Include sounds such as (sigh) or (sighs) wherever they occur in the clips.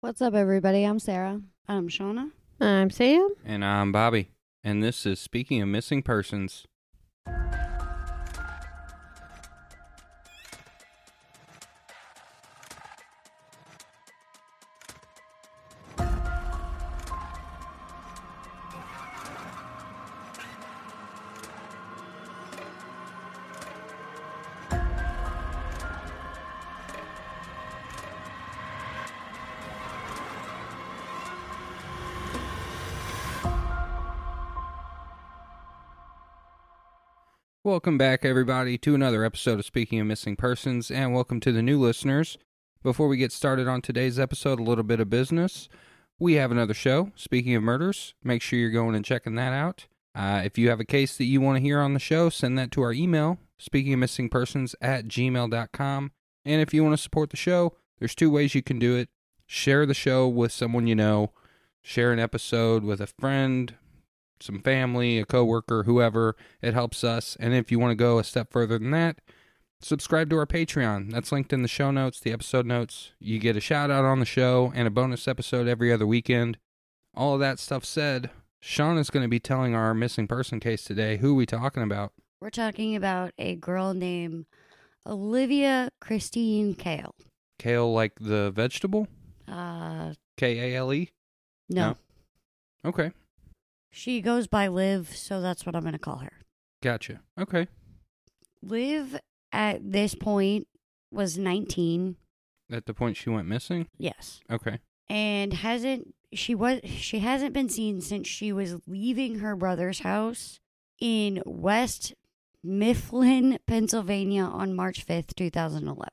What's up, everybody? I'm Sara. I'm Shauna. I'm Sam. And I'm Bobby. And this is Speaking of Missing Persons. Welcome back, everybody, to another episode of Speaking of Missing Persons, and welcome to the new listeners. Before we get started on today's episode, a little bit of business. We have another show, Speaking of Murders. Make sure you're going and checking that out. Uh, if you have a case that you want to hear on the show, send that to our email, speaking of missing persons at gmail.com. And if you want to support the show, there's two ways you can do it. Share the show with someone you know, share an episode with a friend, some family, a coworker, whoever. It helps us. And if you want to go a step further than that, subscribe to our Patreon. That's linked in the show notes, the episode notes. You get a shout out on the show and a bonus episode every other weekend. All of that stuff said, Sean is going to be telling our missing person case today. Who are we talking about? We're talking about a girl named Alivia Christine Kail. Kale, like the vegetable? Uh, K A L E? no, No. Okay. She goes by Liv, so that's what I'm going to call her. Gotcha. Okay. Liv, at this point, was 19. At the point she went missing? Yes, Okay. and hasn't she was she hasn't been seen since she was leaving her brother's house in West Mifflin, Pennsylvania, on March 5th, 2011.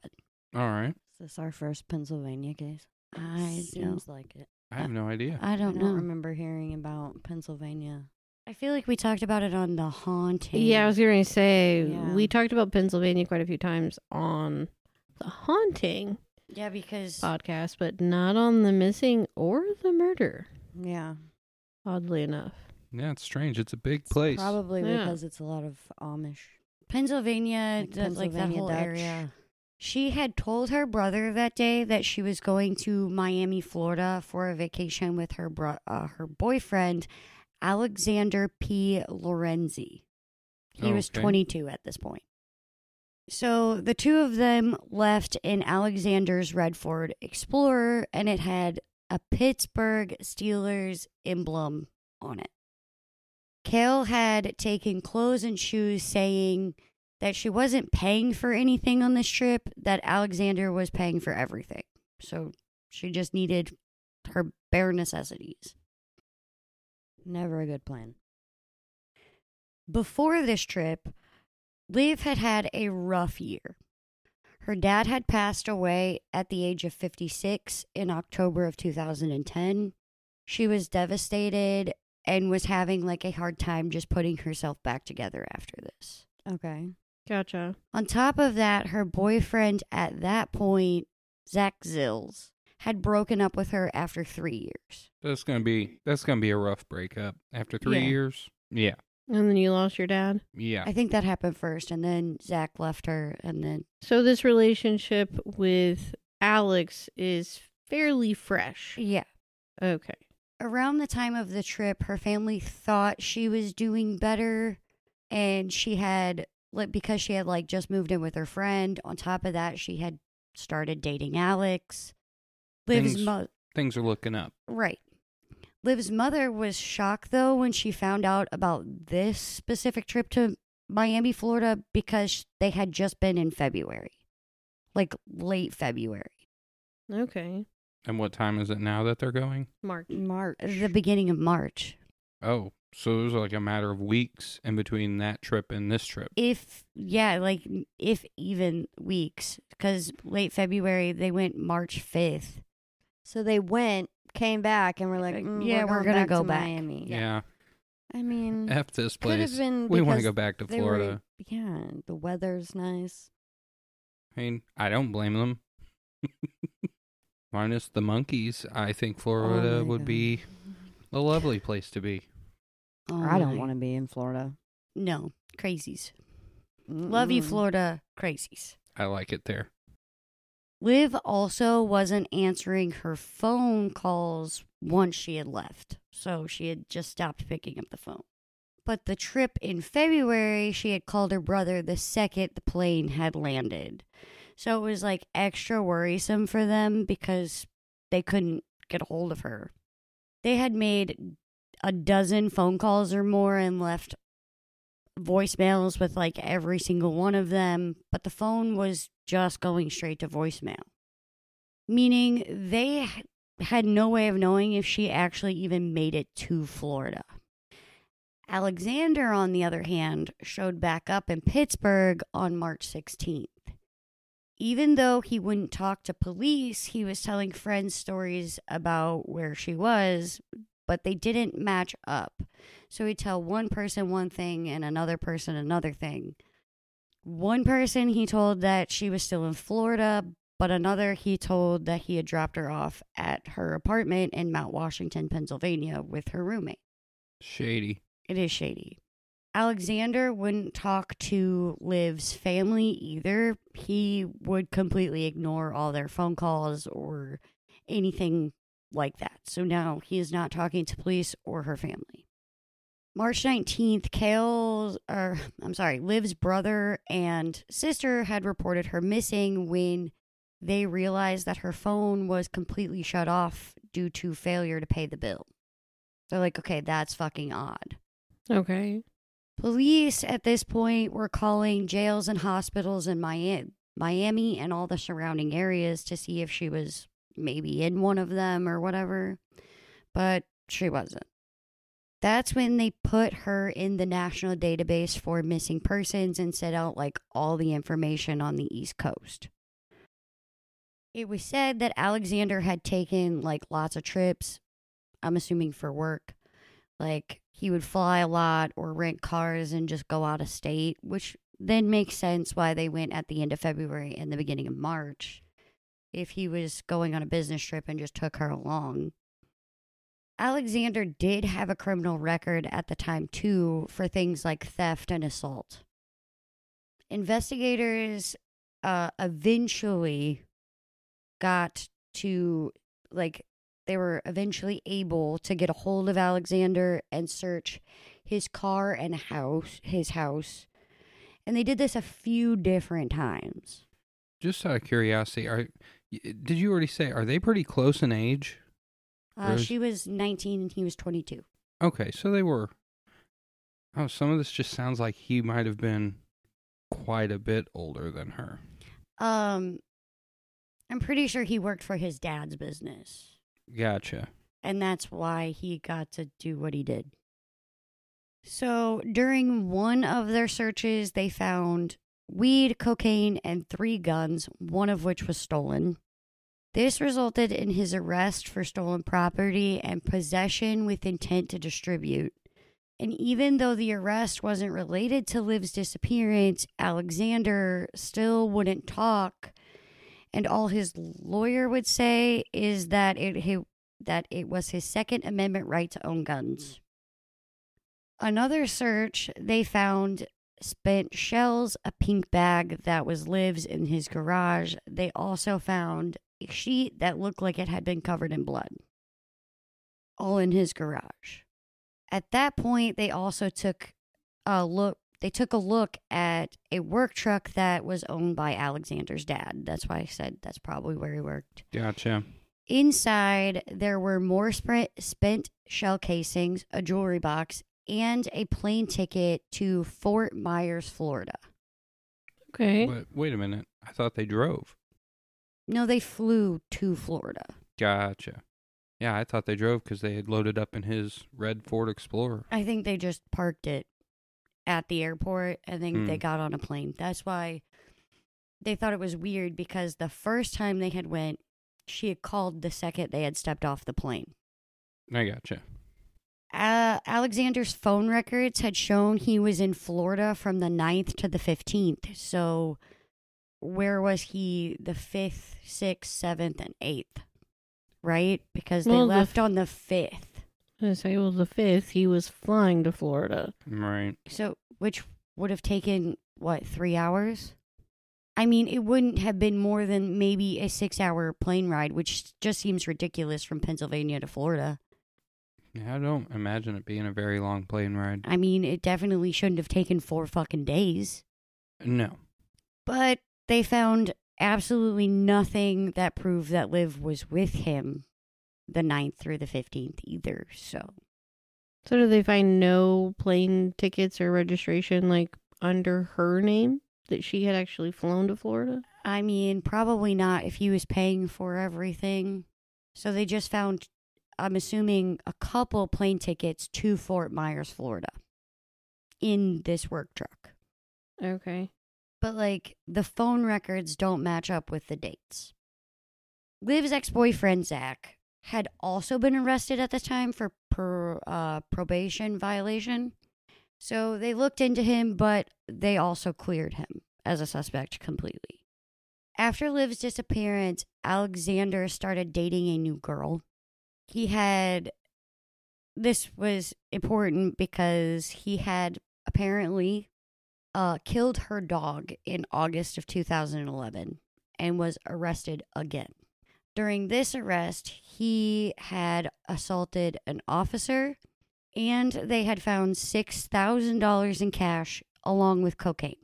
All right. Is this our first Pennsylvania case? I don't, Seems like it. I have no idea. I I don't don't know. remember hearing about Pennsylvania. I feel like we talked about it on the haunting. Yeah, I was going to say Yeah. we talked about Pennsylvania quite a few times on the haunting yeah, because podcast, but not on the missing or the murder. Yeah. Oddly enough. Yeah, it's strange. It's a big It's place. Probably Yeah. because it's a lot of Amish. Pennsylvania, Like that, like that Pennsylvania whole Dutch. area. She had told her brother that day that she was going to Miami, Florida for a vacation with her bro- uh, her boyfriend, Alexander P. Lorenzi. He was 22 at this point. So the two of them left in Alexander's Red Ford Explorer, and it had a Pittsburgh Steelers emblem on it. Kail had taken clothes and shoes, saying that she wasn't paying for anything on this trip, that Alexander was paying for everything. So she just needed her bare necessities. Never a good plan. Before this trip, Liv had had a rough year. Her dad had passed away at the age of 56 in October of 2010. She was devastated and was having like a hard time just putting herself back together after this. Okay. Gotcha. On top of that, her boyfriend at that point, Zach Zills, had broken up with her after three years. That's gonna be that's gonna be a rough breakup after three Yeah. years. Yeah, And then you lost your dad. yeah. I think that happened first, and then Zach left her, and then So this relationship with Alex is fairly fresh. yeah. Okay. around the time of the trip, her family thought she was doing better, and she had like because she had like just moved in with her friend. On top of that, she had started dating Alex. Liv's Things- mo- Things are looking up. right. Liv's mother was shocked though when she found out about this specific trip to Miami, Florida, because they had just been in February, like late February, Okay. And what time is it now that they're going? Mark. March. the beginning of March. Oh, so it was like a matter of weeks in between that trip and this trip. if yeah like if even weeks because late february they went march 5th So they went, came back, and were like, Like, mm, yeah, we're, we're going gonna back go to back. Miami. Yeah. I mean, (laughs) F this place. been We want to go back to they were- Florida. yeah, the weather's nice. I mean, I don't blame them. (laughs) Minus the monkeys, I think Florida Oh would God. be a lovely place to be. Oh, I don't want to be in Florida. no crazies love you florida crazies I like it there. Liv also wasn't answering her phone calls once she had left, so she had just stopped picking up the phone. But the trip in February, she had called her brother the second the plane had landed. So it was like extra worrisome for them because they couldn't get a hold of her. They had made a dozen phone calls or more and left voicemails with like every single one of them, but the phone was just going straight to voicemail. Meaning they had no way of knowing if she actually even made it to Florida. Alexander, on the other hand, showed back up in Pittsburgh on March 16th. Even though he wouldn't talk to police, he was telling friends stories about where she was, but they didn't match up. So he'd tell one person one thing and another person another thing. One person he told that she was still in Florida, but another he told that he had dropped her off at her apartment in Mount Washington, Pennsylvania with her roommate. Shady. It is shady. Alexander wouldn't talk to Liv's family either. He would completely ignore all their phone calls or anything like that. So now he is not talking to police or her family. March 19th, Kail's, or I'm sorry, Liv's brother and sister had reported her missing when they realized that her phone was completely shut off due to failure to pay the bill. They're like, okay, that's fucking odd. Okay. Police at this point were calling jails and hospitals in Miami, Miami and all the surrounding areas to see if she was maybe in one of them or whatever, but she wasn't. That's when they put her in the national database for missing persons and set out like all the information on the East Coast. It was said that Alexander had taken like lots of trips, I'm assuming for work. Like he would fly a lot or rent cars and just go out of state, which then makes sense why they went at the end of February and the beginning of March if he was going on a business trip and just took her along. Alexander did have a criminal record at the time, too, for things like theft and assault. Investigators uh, eventually got to, like, they were eventually able to get a hold of Alexander and search his car and house, his house. And they did this a few different times. Just out of curiosity, are did you already say are they pretty close in age? Uh, Really? she was 19 and he was 22. Okay, so they were. Oh, some of this just sounds like he might have been quite a bit older than her. Um, I'm pretty sure he worked for his dad's business, Gotcha. and that's why he got to do what he did. So during one of their searches, they found weed, cocaine, and three guns, one of which was stolen. This resulted in his arrest for stolen property and possession with intent to distribute. And even though the arrest wasn't related to Liv's disappearance, Alexander still wouldn't talk. And all his lawyer would say is that it he, that it was his Second Amendment right to own guns. Mm. Another search, they found spent shells, a pink bag that was Liv's in his garage. They also found a sheet that looked like it had been covered in blood, all in his garage. At that point, they also took a look. They took a look at a work truck that was owned by Alexander's dad. That's why I said that's probably where he worked. Gotcha. Inside, there were more spent, spent shell casings, a jewelry box, and a plane ticket to Fort Myers, Florida. Okay. But wait a minute. I thought they drove. No, they flew to Florida. Gotcha. Yeah, I thought they drove because they had loaded up in his red Ford Explorer. I think they just parked it at the airport and then they Hmm. got on a plane. That's why they thought it was weird because the first time they had went, she had called the second they had stepped off the plane. I gotcha. Uh, Alexander's phone records had shown he was in Florida from the 9th to the 15th. So where was he the 5th, 6th, 7th, and 8th? Right? Because they Well, the left f- on the 5th. I say, well, the fifth, he was flying to Florida. Right. So, which would have taken, what, three hours? I mean, it wouldn't have been more than maybe a six hour plane ride, which just seems ridiculous from Pennsylvania to Florida. Yeah, I don't imagine it being a very long plane ride. I mean, it definitely shouldn't have taken four fucking days. No. But they found absolutely nothing that proved that Liv was with him the 9th through the 15th either. So, So did they find no plane tickets or registration like under her name that she had actually flown to Florida? I mean, probably not if he was paying for everything. So they just found, I'm assuming, a couple plane tickets to Fort Myers, Florida in this work truck. Okay. But like the phone records don't match up with the dates. Liv's ex boyfriend, Zach, had also been arrested at the time for per, uh, probation violation. So they looked into him, but they also cleared him as a suspect completely. After Liv's disappearance, Alexander started dating a new girl. He had. This was important because he had apparently uh, killed her dog in August of 2011 and was arrested again. During this arrest, he had assaulted an officer and they had found $6,000 in cash along with cocaine.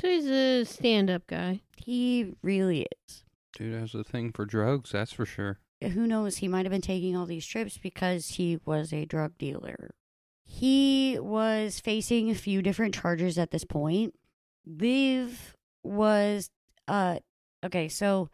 So he's a stand up guy. He really is. Dude has a thing for drugs, that's for sure. Who knows? He might have been taking all these trips because he was a drug dealer. He was facing a few different charges at this point. Liv was, uh, okay, so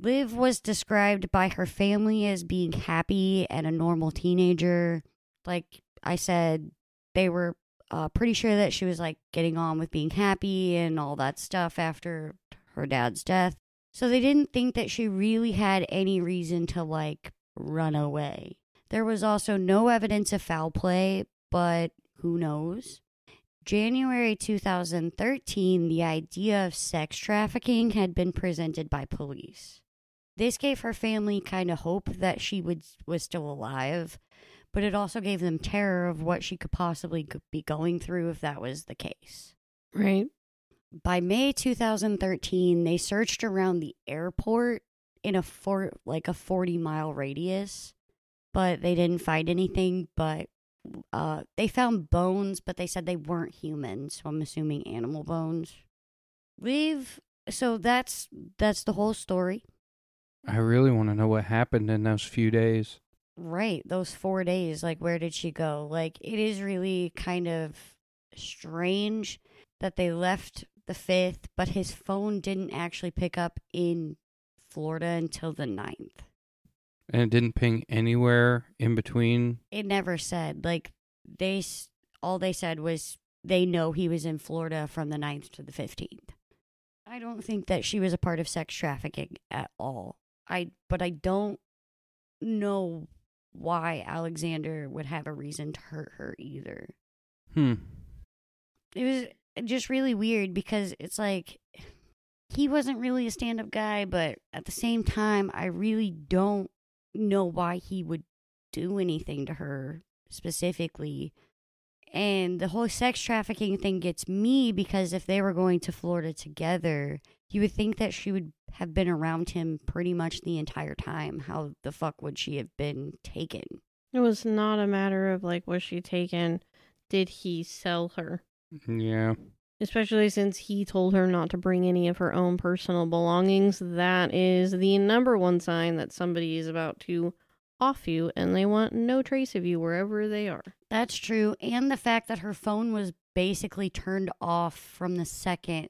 Liv was described by her family as being happy and a normal teenager. Like I said, they were uh, pretty sure that she was like getting on with being happy and all that stuff after her dad's death. So they didn't think that she really had any reason to like run away. There was also no evidence of foul play, but who knows? January 2013, the idea of sex trafficking had been presented by police. This gave her family kind of hope that she would was still alive, but it also gave them terror of what she could possibly be going through if that was the case. Right. By May 2013, they searched around the airport in a for like a 40 mile radius, but they didn't find anything. But uh, they found bones, but they said they weren't human, so I'm assuming animal bones. Leave. So that's that's the whole story. I really want to know what happened in those few days. Right, those four days. Like, where did she go? Like, it is really kind of strange that they left the fifth, but his phone didn't actually pick up in Florida until the ninth. And it didn't ping anywhere in between. It never said. Like, they, all they said was they know he was in Florida from the 9th to the 15th. I don't think that she was a part of sex trafficking at all. I, but I don't know why Alexander would have a reason to hurt her either. Hmm. It was just really weird because it's like (sighs) he wasn't really a stand up guy, but at the same time, I really don't know why he would do anything to her specifically. And the whole sex trafficking thing gets me because if they were going to Florida together, you would think that she would have been around him pretty much the entire time. How the fuck would she have been taken? It was not a matter of like, was she taken? Did he sell her? Yeah. Especially since he told her not to bring any of her own personal belongings. That is the number one sign that somebody is about to off you and they want no trace of you wherever they are. That's true. And the fact that her phone was basically turned off from the second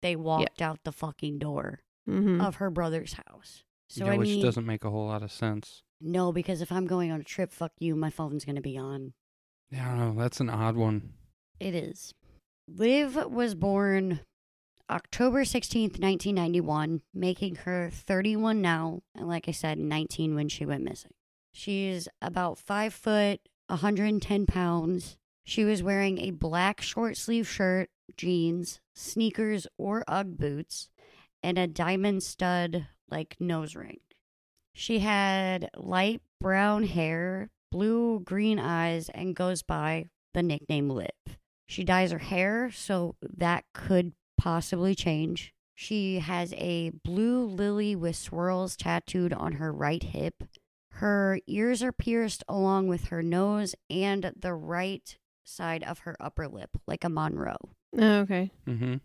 they walked out the fucking door Mm-hmm. of her brother's house. So yeah, I which mean, doesn't make a whole lot of sense. no, because if I'm going on a trip, fuck you, my phone's gonna be on. Yeah, I don't know. That's an odd one. It is. Liv was born October 16th, 1991, making her 31 now, and like I said, 19 when she went missing. She's about 5 foot, 110 pounds. She was wearing a black short sleeve shirt, jeans, sneakers or Ugg boots, and a diamond stud like nose ring. She had light brown hair, blue green eyes, and goes by the nickname Liv. She dyes her hair, so that could possibly change. She has a blue lily with swirls tattooed on her right hip. Her ears are pierced along with her nose and the right side of her upper lip, like a Monroe. Oh, okay. Mm-hmm.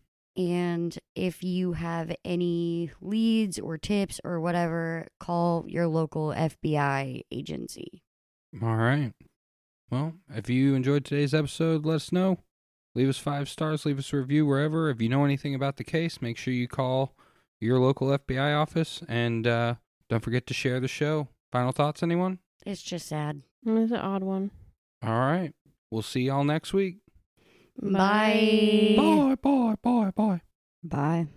And if you have any leads or tips or whatever, call your local FBI agency. All right. Well, if you enjoyed today's episode, let us know. Leave us five stars, leave us a review wherever. If you know anything about the case, make sure you call your local FBI office and uh, don't forget to share the show. Final thoughts, anyone? It's just sad. It's an odd one. All right. We'll see y'all next week. Bye. Bye, bye, bye, bye. Bye.